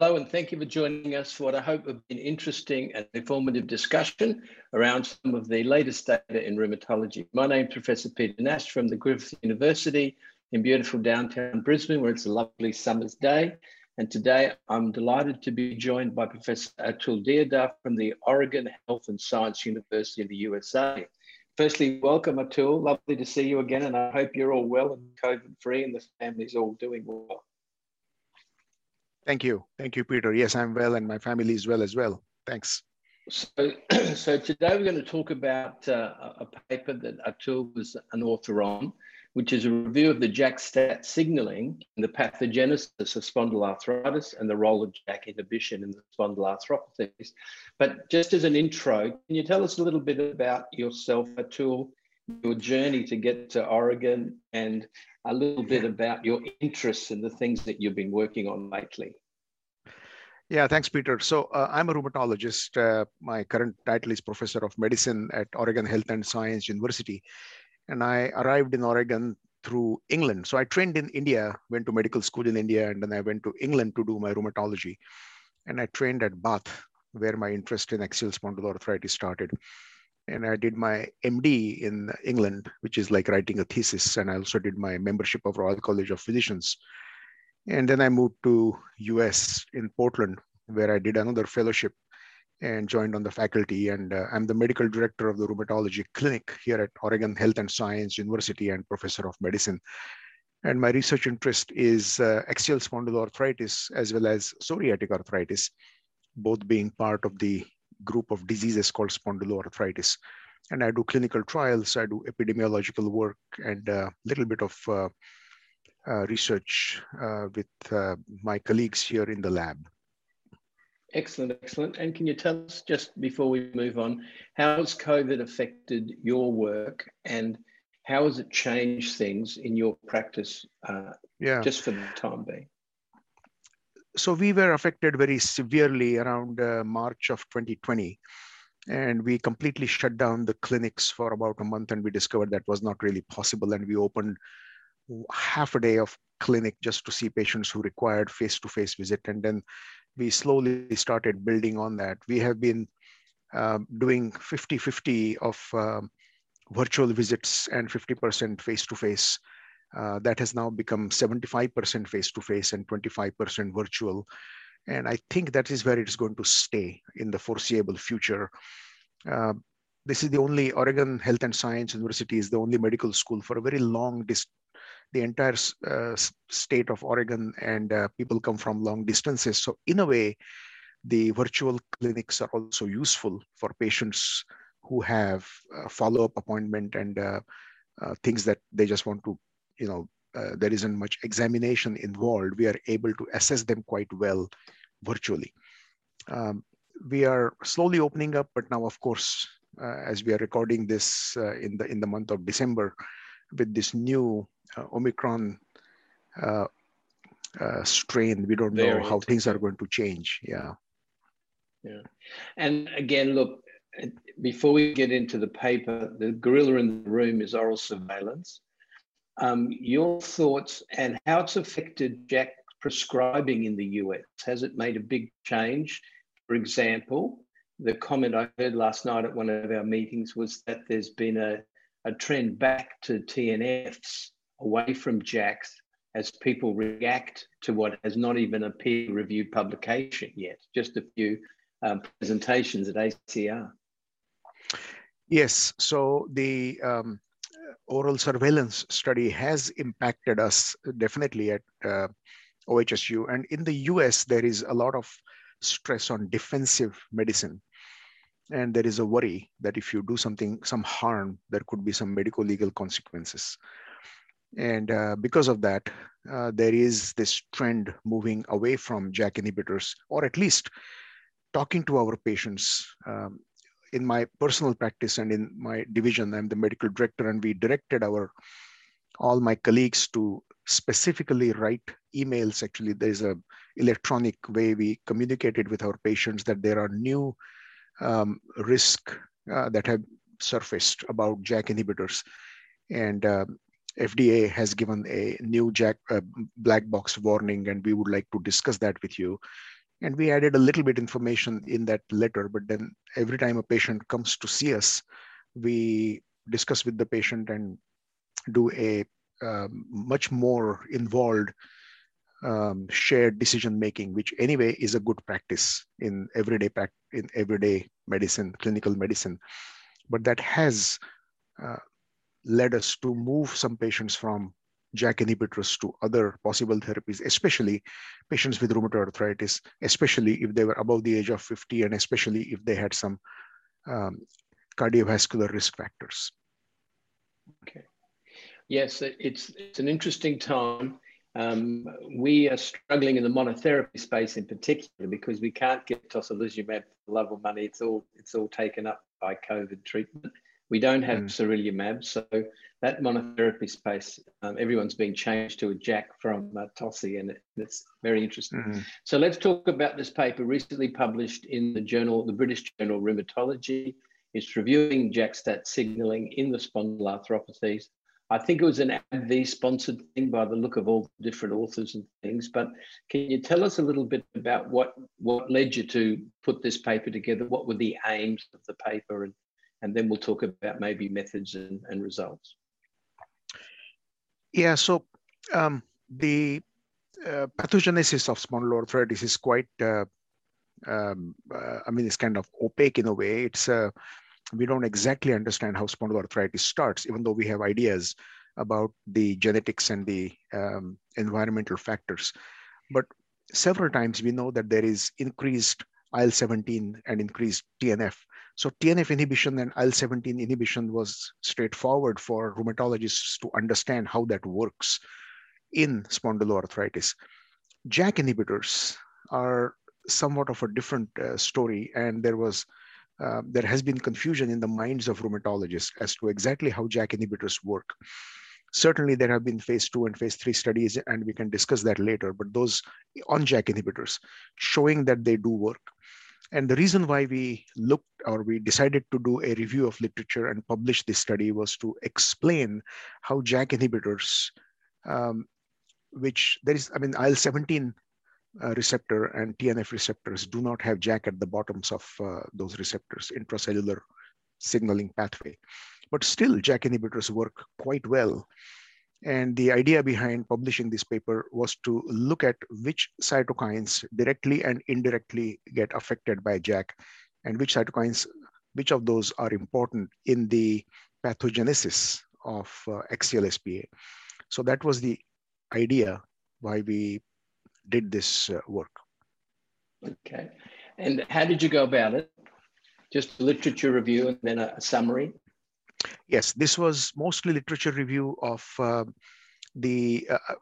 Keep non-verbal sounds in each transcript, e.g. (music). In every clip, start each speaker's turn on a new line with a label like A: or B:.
A: Hello, and thank you for joining us for what I hope have been interesting and informative discussion around some of the latest data in rheumatology. My name is Professor Peter Nash from the Griffith University in beautiful downtown Brisbane, where it's a lovely summer's day. And today I'm delighted to be joined by Professor Atul Deodhar from the Oregon Health and Science University in the USA. Firstly, welcome Atul. Lovely to see you again, and I hope you're all well and COVID free and the family's all doing well.
B: Thank you. Thank you, Peter. Yes, I'm well and my family is well as well. Thanks.
A: So, (clears throat) so today we're going to talk about uh, a paper that Atul was an author on, which is a review of the JAK-STAT signaling in the pathogenesis of spondyloarthritis and the role of JAK inhibition in the spondyloarthropathies. But just as an intro, can you tell us a little bit about yourself, Atul, your journey to get to Oregon, and a little bit about your interests and the things that you've been working on lately.
B: Yeah, thanks, Peter. So uh, I'm a rheumatologist. Uh, my current title is Professor of Medicine at Oregon Health and Science University. And I arrived in Oregon through England. So I trained in India, went to medical school in India, and then I went to England to do my rheumatology. And I trained at Bath, where my interest in axial spondyloarthritis started and I did my MD in England, which is like writing a thesis. And I also did my membership of Royal College of Physicians. And then I moved to US in Portland, where I did another fellowship and joined on the faculty. And uh, I'm the medical director of the rheumatology clinic here at Oregon Health and Science University and professor of medicine. And my research interest is uh, axial spondyloarthritis as well as psoriatic arthritis, both being part of the group of diseases called spondyloarthritis. And I do clinical trials, I do epidemiological work, and a little bit of uh, uh, research uh, with uh, my colleagues here in the lab.
A: Excellent, excellent. And can you tell us just before we move on, how has COVID affected your work and how has it changed things in your practice uh, yeah. just for the time being?
B: so we were affected very severely around uh, March of 2020. And we completely shut down the clinics for about a month, and we discovered that was not really possible. And we opened half a day of clinic just to see patients who required face-to-face visit. And then we slowly started building on that. We have been uh, doing 50-50 of uh, virtual visits and 50% face-to-face uh, that has now become 75% face-to-face and 25% virtual. And I think that is where it is going to stay in the foreseeable future. Uh, this is the only Oregon Health and Science University is the only medical school for a very long distance. The entire uh, state of Oregon and uh, people come from long distances. So in a way, the virtual clinics are also useful for patients who have follow-up appointment and uh, uh, things that they just want to you know, uh, there isn't much examination involved, we are able to assess them quite well virtually. Um, we are slowly opening up, but now, of course, uh, as we are recording this uh, in the in the month of December, with this new uh, Omicron uh, uh, strain, we don't know how things are going to change. Yeah.
A: Yeah, and again, look, before we get into the paper, the gorilla in the room is oral surveillance um, your thoughts and how it's affected JAK prescribing in the US. Has it made a big change? For example, the comment I heard last night at one of our meetings was that there's been a, a trend back to TNFs away from JAKs as people react to what has not even a peer reviewed publication yet, just a few um, presentations at ACR.
B: Yes, so the um, oral surveillance study has impacted us definitely at uh, OHSU. And in the US, there is a lot of stress on defensive medicine. And there is a worry that if you do something, some harm, there could be some medical legal consequences. And uh, because of that, uh, there is this trend moving away from JAK inhibitors, or at least talking to our patients um, in my personal practice and in my division, I'm the medical director, and we directed our all my colleagues to specifically write emails. Actually, there's a electronic way we communicated with our patients that there are new um, risk uh, that have surfaced about JAK inhibitors, and uh, FDA has given a new JAK uh, black box warning, and we would like to discuss that with you. And we added a little bit information in that letter, but then every time a patient comes to see us, we discuss with the patient and do a um, much more involved um, shared decision making, which anyway is a good practice in everyday practice, in everyday medicine, clinical medicine. But that has uh, led us to move some patients from JAK inhibitors to other possible therapies, especially patients with rheumatoid arthritis, especially if they were above the age of 50 and especially if they had some um, cardiovascular risk factors.
A: Okay. Yes, it's, it's an interesting time. Um, we are struggling in the monotherapy space in particular because we can't get tocilizumab for the love of money. It's all, it's all taken up by COVID treatment. We don't have mm. sarilumab, so that monotherapy space, um, everyone's being changed to a JAK from uh, toci, and it, it's very interesting. Mm-hmm. So let's talk about this paper recently published in the journal, the British Journal Rheumatology. It's reviewing JAK-STAT signaling in the spondyloarthropathies. I think it was an AbbVie sponsored thing by the look of all the different authors and things. But can you tell us a little bit about what what led you to put this paper together? What were the aims of the paper and and then we'll talk about maybe methods and, and results.
B: Yeah, so um, the uh, pathogenesis of spondyloarthritis is quite, uh, um, uh, I mean, it's kind of opaque in a way. It's uh, we don't exactly understand how spondyloarthritis starts, even though we have ideas about the genetics and the um, environmental factors. But several times we know that there is increased IL-17 and increased TNF so TNF inhibition and IL-17 inhibition was straightforward for rheumatologists to understand how that works in spondyloarthritis. JAK inhibitors are somewhat of a different uh, story, and there was uh, there has been confusion in the minds of rheumatologists as to exactly how JAK inhibitors work. Certainly, there have been phase two and phase three studies, and we can discuss that later. But those on JAK inhibitors showing that they do work. And the reason why we looked or we decided to do a review of literature and publish this study was to explain how JAK inhibitors, um, which there is, I mean, IL 17 uh, receptor and TNF receptors do not have JAK at the bottoms of uh, those receptors, intracellular signaling pathway. But still, JAK inhibitors work quite well and the idea behind publishing this paper was to look at which cytokines directly and indirectly get affected by JAK and which cytokines, which of those are important in the pathogenesis of uh, axial SPA. So that was the idea why we did this uh, work.
A: Okay. And how did you go about it? Just literature review and then a, a summary?
B: Yes, this was mostly literature review of uh, the uh, uh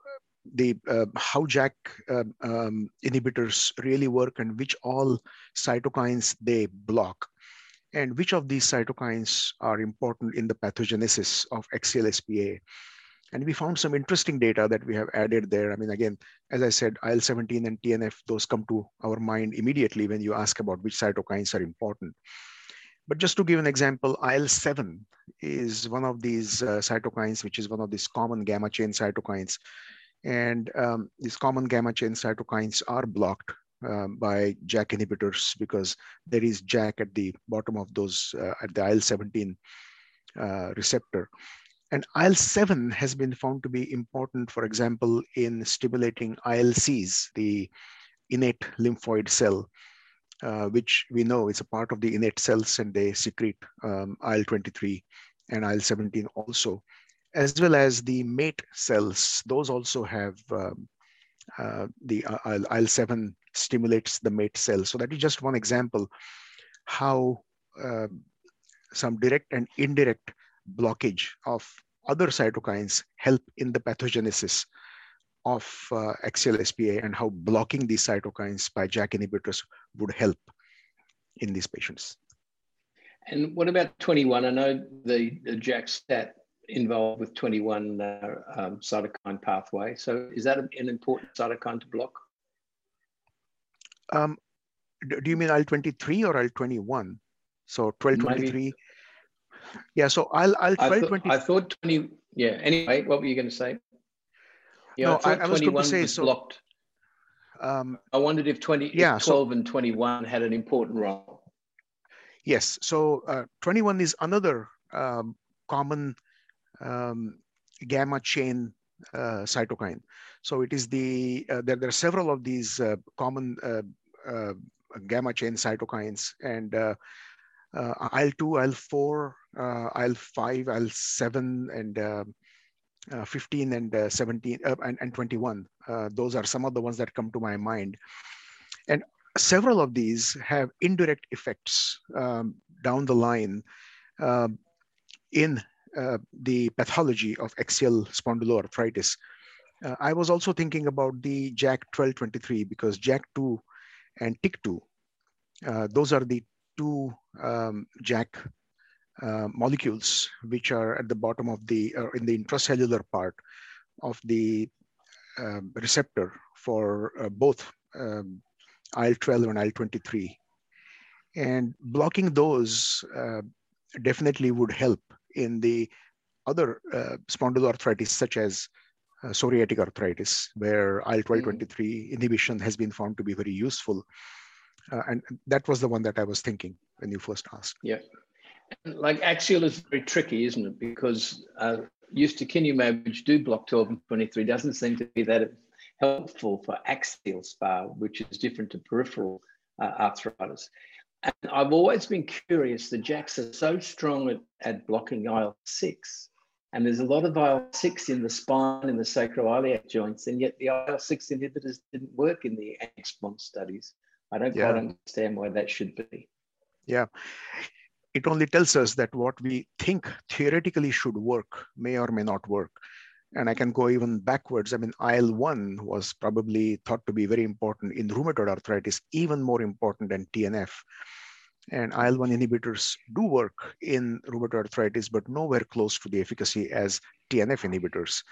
B: the uh, how JAK um, um, inhibitors really work and which all cytokines they block, and which of these cytokines are important in the pathogenesis of axial SPA. And we found some interesting data that we have added there. I mean, again, as I said, IL-17 and TNF, those come to our mind immediately when you ask about which cytokines are important. But just to give an example, IL-7 is one of these uh, cytokines, which is one of these common gamma chain cytokines. And um, these common gamma chain cytokines are blocked um, by JAK inhibitors because there is JAK at the bottom of those, uh, at the IL-17 uh, receptor. And IL-7 has been found to be important, for example, in stimulating ILCs, the innate lymphoid cell, uh, which we know is a part of the innate cells and they secrete um, IL-23 and IL-17 also, as well as the mast cells. Those also have um, uh, the uh, IL-7 stimulates the mast cell. So that is just one example how uh, some direct and indirect blockage of other cytokines help in the pathogenesis of uh, axial SPA and how blocking these cytokines by JAK inhibitors would help in these patients.
A: And what about 21? I know the, the JAK-STAT involved with 21 uh, um, cytokine pathway. So is that an important cytokine to block?
B: Um, do you mean IL-23 or IL-21? So 1223. Yeah, so I'll I'll 1220.
A: I thought 20. Yeah. Anyway, what were you going to say?
B: Yeah, no, I, I, was going to say so. Blocked.
A: Um, I wondered if 20, yeah, if 12 so, and 21 had an important role.
B: Yes, so uh, 21 is another um, common um, gamma chain uh, cytokine. So it is the, uh, there, there are several of these uh, common uh, uh, gamma chain cytokines and IL-2, IL-4, IL-5, IL-7, and uh, 15 and uh, 17 uh, and, and 21. those are some of the ones that come to my mind. And several of these have indirect effects um, down the line um, in uh, the pathology of axial spondyloarthritis. Uh, I was also thinking about the JAK1223 because JAK2 and TYK2, uh, those are the two um, JAK uh, molecules which are at the bottom of the, uh, in the intracellular part of the uh, receptor for uh, both um, IL-12 and IL-23. And blocking those uh, definitely would help in the other uh, spondyloarthritis, such as psoriatic arthritis, where IL-12-23 mm. inhibition has been found to be very useful. and that was the one that I was thinking when you first asked.
A: Yeah. Like axial is very tricky, isn't it? Because uh, ustekinumab, which do block 12 and 23, doesn't seem to be that helpful for axial SPA, which is different to peripheral uh, arthritis. And I've always been curious, the JAKs are so strong at, at blocking IL-6, and there's a lot of IL-6 in the spine and the sacroiliac joints, and yet the IL-6 inhibitors didn't work in the ANXPON studies. I don't yeah. quite understand why that should be.
B: Yeah, it only tells us that what we think theoretically should work may or may not work. And I can go even backwards. I mean, IL-1 was probably thought to be very important in rheumatoid arthritis, even more important than TNF. And IL-1 inhibitors do work in rheumatoid arthritis, but nowhere close to the efficacy as TNF inhibitors.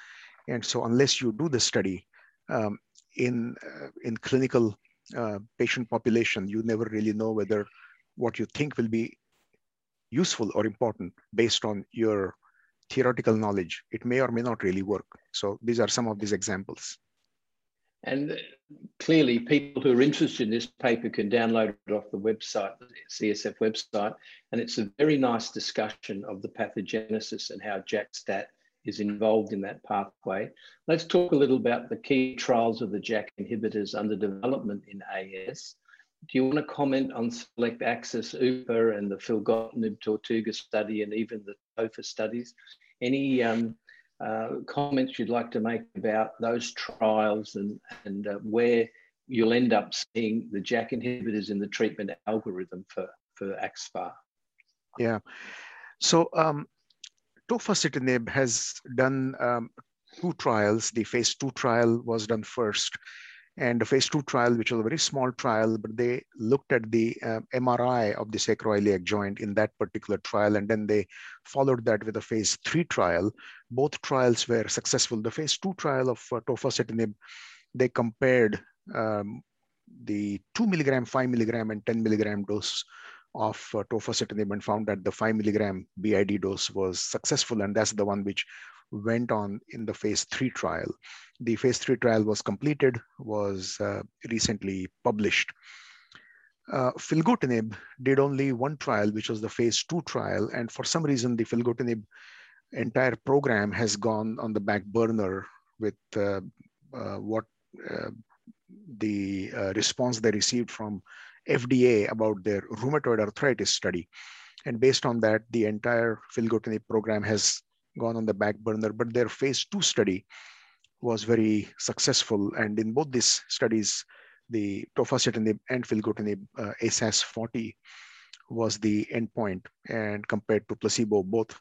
B: And so unless you do the study um, in, uh, in clinical uh, patient population, you never really know whether what you think will be useful or important based on your theoretical knowledge. It may or may not really work. So these are some of these examples.
A: And clearly, people who are interested in this paper can download it off the website, the CSF website. And it's a very nice discussion of the pathogenesis and how JAK-STAT is involved in that pathway. Let's talk a little about the key trials of the JAK inhibitors under development in AS do you want to comment on SELECT-AXIS, UPA, and the filgotinib Tortuga study, and even the TOFA studies? Any um, uh, comments you'd like to make about those trials and, and uh, where you'll end up seeing the JAK inhibitors in the treatment algorithm for, for AxSpA?
B: Yeah. So um, tofacitinib has done um, two trials. The phase two trial was done first and a phase two trial, which was a very small trial, but they looked at the uh, MRI of the sacroiliac joint in that particular trial, and then they followed that with a phase three trial. Both trials were successful. The phase two trial of uh, tofacitinib, they compared um, the two milligram, five milligram, and 10 milligram dose of uh, tofacitinib and found that the five milligram BID dose was successful, and that's the one which went on in the phase three trial. The phase three trial was completed, was uh, recently published. Uh, filgotinib did only one trial, which was the phase two trial. And for some reason, the filgotinib entire program has gone on the back burner with uh, uh what uh, the uh, response they received from FDA about their rheumatoid arthritis study. And based on that, the entire filgotinib program has gone on the back burner, but their phase two study was very successful. And in both these studies, the tofacitinib and filgotinib uh, ASAS40 was the endpoint. And compared to placebo, both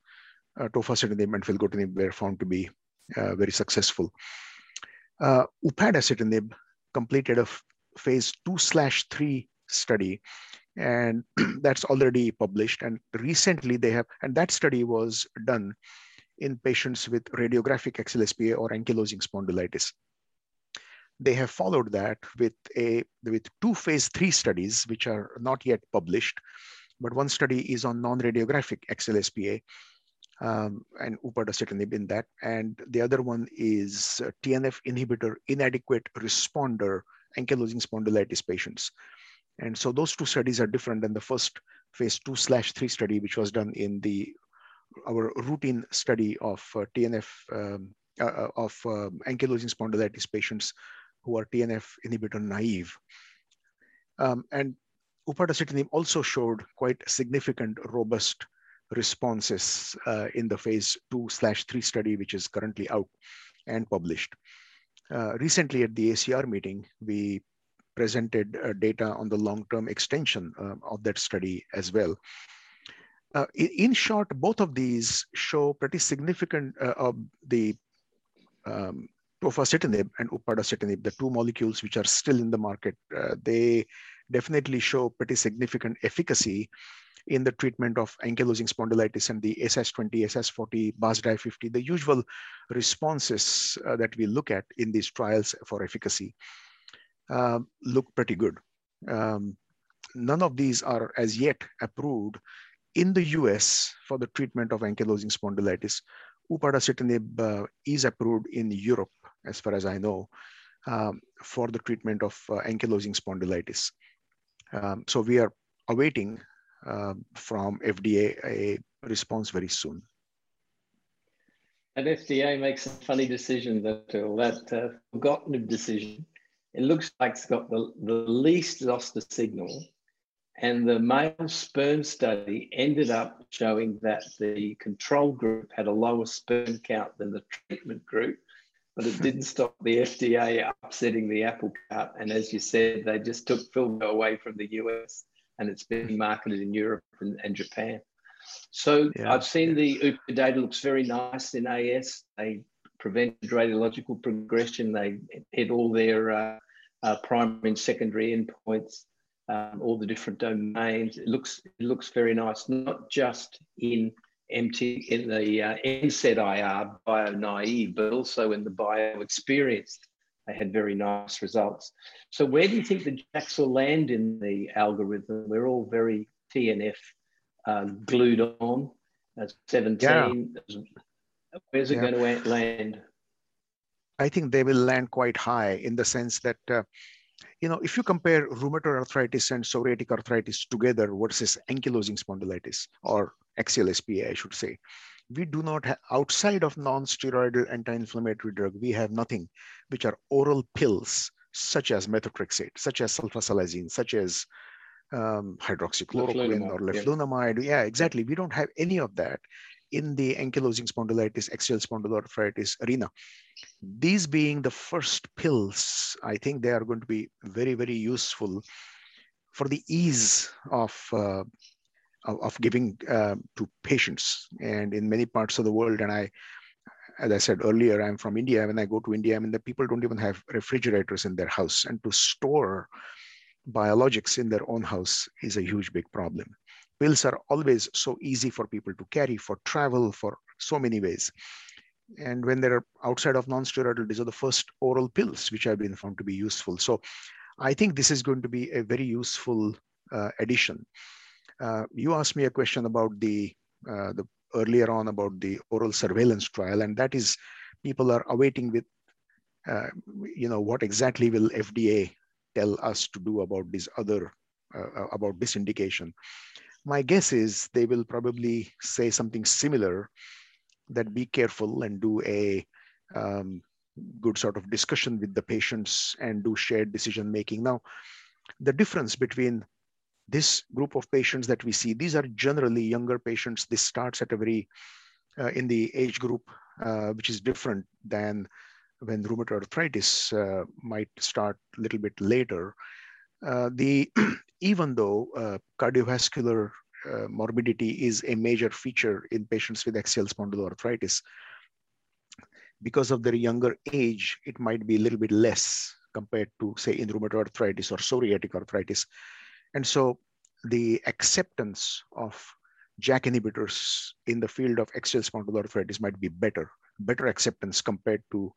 B: uh, tofacitinib and filgotinib were found to be uh, very successful. Uh, upadacitinib completed a phase two slash three study and (clears throat) that's already published and recently they have and that study was done in patients with radiographic axial SPA or ankylosing spondylitis. They have followed that with, a, with two phase three studies, which are not yet published, but one study is on non-radiographic axial SPA um, and upadacitinib in that. And the other one is TNF inhibitor inadequate responder ankylosing spondylitis patients. And so those two studies are different than the first phase two slash three study, which was done in the our routine study of uh, TNF um, uh, uh, of uh, ankylosing spondylitis patients who are TNF inhibitor naive. Um, and upadacitinib also showed quite significant, robust responses uh, in the phase two slash three study, which is currently out and published. Uh, recently at the ACR meeting, we presented uh, data on the long-term extension uh, of that study as well. Uh, in, in, short, both of these show pretty significant uh, of the um, tofacitinib and upadacitinib, the two molecules which are still in the market, uh, they definitely show pretty significant efficacy in the treatment of ankylosing spondylitis and the ASAS20, ASAS40, BASDAI 50, the usual responses uh, that we look at in these trials for efficacy uh, look pretty good. Um, none of these are as yet approved in the US for the treatment of ankylosing spondylitis. Upadacitinib uh, is approved in Europe, as far as I know, um, for the treatment of uh, ankylosing spondylitis. Um, so we are awaiting uh, from FDA a response very soon.
A: And FDA makes a funny decision that uh, that uh, forgotten decision. It looks like it's got the, the least lost the signal. And the male sperm study ended up showing that the control group had a lower sperm count than the treatment group, but it didn't stop the FDA upsetting the apple cart. And as you said, they just took Filgo away from the US and it's being marketed in Europe and, and Japan. So yeah. I've seen the UPA data looks very nice in AS. They prevented radiological progression. They hit all their uh, uh, primary and secondary endpoints, um, all the different domains. It looks it looks very nice, not just in MT in the uh, NSAID-IR bio naive, but also in the bio experienced they had very nice results. So where do you think the JAKs will land in the algorithm? We're all very TNF uh, glued on at 17. Yeah. Where's it yeah. going to land?
B: I think they will land quite high in the sense that, uh, you know, if you compare rheumatoid arthritis and psoriatic arthritis together versus ankylosing spondylitis or axial SPA, I should say, we do not have, outside of non-steroidal anti-inflammatory drug, we have nothing, which are oral pills, such as methotrexate, such as sulfasalazine, such as um, hydroxychloroquine or leflunomide. Yeah. yeah, exactly. We don't have any of that in the ankylosing spondylitis, axial spondyloarthritis arena. These being the first pills, I think they are going to be very, very useful for the ease of uh, of, giving uh, to patients. And in many parts of the world, and I, as I said earlier, I'm from India. When I go to India, I mean, the people don't even have refrigerators in their house, and to store biologics in their own house is a huge, big problem. Pills are always so easy for people to carry for travel, for so many ways. And when they're outside of non-steroidal, these are the first oral pills which have been found to be useful. So I think this is going to be a very useful uh, addition. Uh, you asked me a question about the, uh, the earlier on about the oral surveillance trial, and that is people are awaiting with, uh, you know, what exactly will FDA tell us to do about this other, uh, uh, about this indication. My guess is they will probably say something similar that be careful and do a um, good sort of discussion with the patients and do shared decision making. Now, the difference between this group of patients that we see, these are generally younger patients. This starts at a very, uh, in the age group, uh, which is different than when rheumatoid arthritis uh, might start a little bit later. Uh, the even though uh, cardiovascular uh, morbidity is a major feature in patients with axial spondyloarthritis, because of their younger age, it might be a little bit less compared to, say, in rheumatoid arthritis or psoriatic arthritis. And so the acceptance of JAK inhibitors in the field of axial spondyloarthritis might be better, better acceptance compared to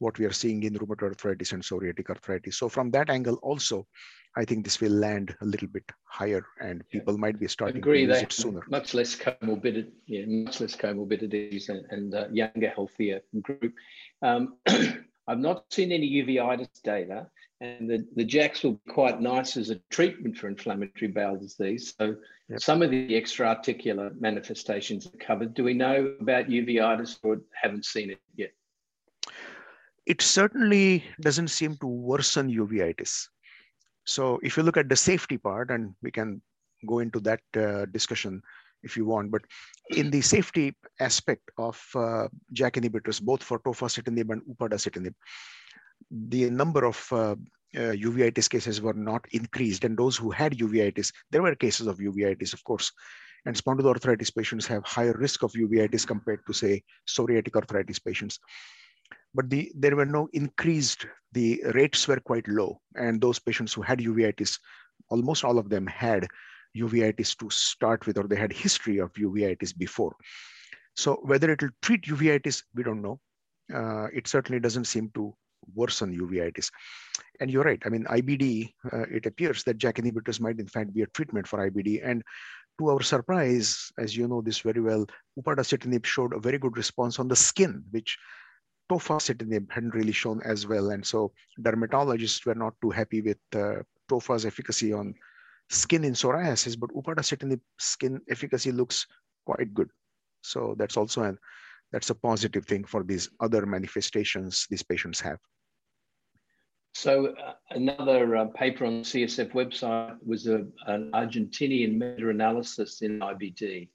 B: what we are seeing in rheumatoid arthritis and psoriatic arthritis. So from that angle also, I think this will land a little bit higher and people yeah. might be starting
A: agree
B: to use
A: it
B: sooner.
A: Much less comorbidity, yeah, much less comorbidities and, and uh, younger, healthier group. Um, (clears throat) I've not seen any uveitis data. And the, the JAKs will be quite nice as a treatment for inflammatory bowel disease. So yep. some of the extra articular manifestations are covered. Do we know about uveitis or haven't seen it yet?
B: It certainly doesn't seem to worsen uveitis. So if you look at the safety part, and we can go into that uh, discussion if you want, but in the safety aspect of uh, JAK inhibitors, both for tofacitinib and upadacitinib, the number of uh, uh, uveitis cases were not increased. And those who had uveitis, there were cases of uveitis, of course. And spondyloarthritis patients have higher risk of uveitis compared to, say, psoriatic arthritis patients. But the, there were no increased, the rates were quite low. And those patients who had uveitis, almost all of them had uveitis to start with, or they had history of uveitis before. So whether it will treat uveitis, we don't know. Uh, it certainly doesn't seem to worsen uveitis. And you're right. I mean, IBD, uh, it appears that JAK inhibitors might in fact be a treatment for IBD. And to our surprise, as you know this very well, upadacitinib showed a very good response on the skin, which tofacitinib hadn't really shown as well. And so dermatologists were not too happy with uh, tofa's efficacy on skin in psoriasis, but upadacitinib skin efficacy looks quite good. So that's also an that's a positive thing for these other manifestations these patients have.
A: So uh, another uh, paper on the CSF website was a, an Argentinian meta-analysis in IBD.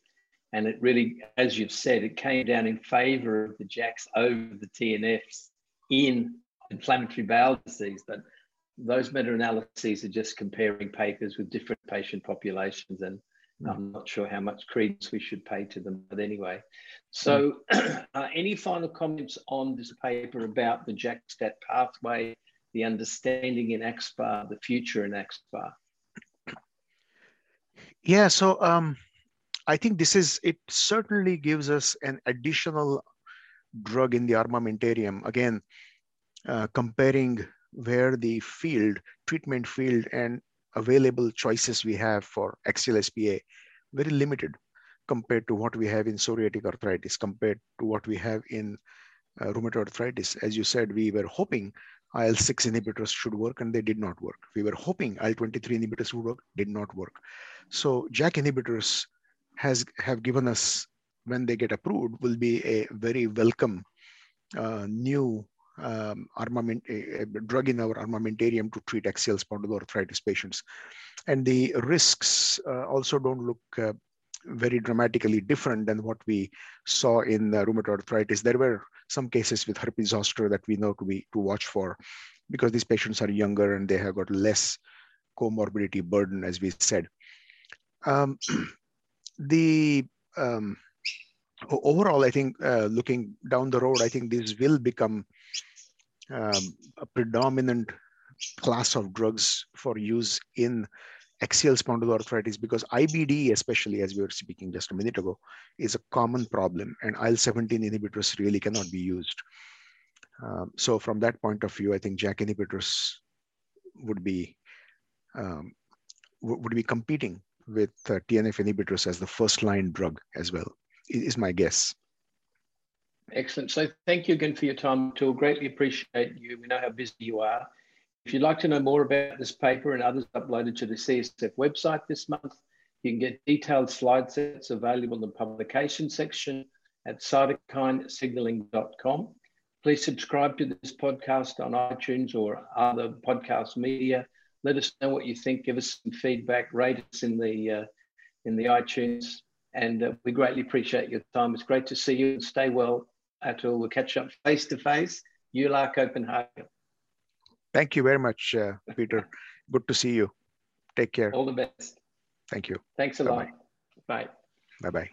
A: And it really, as you've said, it came down in favor of the JAKs over the TNFs in inflammatory bowel disease. But those meta-analyses are just comparing papers with different patient populations and mm. I'm not sure how much credence we should pay to them, but anyway. So, (clears throat) mm. uh, any final comments on this paper about the JAK-STAT pathway, the understanding in axSpA, the future in axSpA?
B: Yeah, so um, I think this is, it certainly gives us an additional drug in the armamentarium. Again, uh, comparing where the field, treatment field and available choices we have for axial SPA, very limited compared to what we have in psoriatic arthritis, compared to what we have in uh, rheumatoid arthritis. As you said, we were hoping IL-6 inhibitors should work and they did not work. We were hoping IL-23 inhibitors would work, did not work. So JAK inhibitors has have given us, when they get approved, will be a very welcome uh, new um, armament, drug in our armamentarium to treat axial spondyloarthritis patients. And the risks uh, also don't look uh, very dramatically different than what we saw in rheumatoid arthritis. There were some cases with herpes zoster that we know to be to watch for because these patients are younger and they have got less comorbidity burden, as we said. Um, (clears throat) the um, overall, I think uh, looking down the road, I think this will become um, a predominant class of drugs for use in axial spondyloarthritis because IBD, especially as we were speaking just a minute ago, is a common problem and IL-17 inhibitors really cannot be used. Um, so from that point of view, I think JAK inhibitors would be um, would be competing with uh, TNF inhibitors as the first line drug as well, is my guess.
A: Excellent. So thank you again for your time, Atul. Greatly appreciate you. We know how busy you are. If you'd like to know more about this paper and others uploaded to the CSF website this month, you can get detailed slide sets available in the publication section at cytokinesignaling.com. Please subscribe to this podcast on iTunes or other podcast media. Let us know what you think. Give us some feedback. Rate us in the uh, in the iTunes, and uh, we greatly appreciate your time. It's great to see you and stay well Atul. We'll catch up face to face. EULAR Copenhagen.
B: Thank you very much, uh, Peter. Good to see you. Take care.
A: All the best.
B: Thank you.
A: Thanks a Bye-bye. lot. Bye.
B: Bye bye.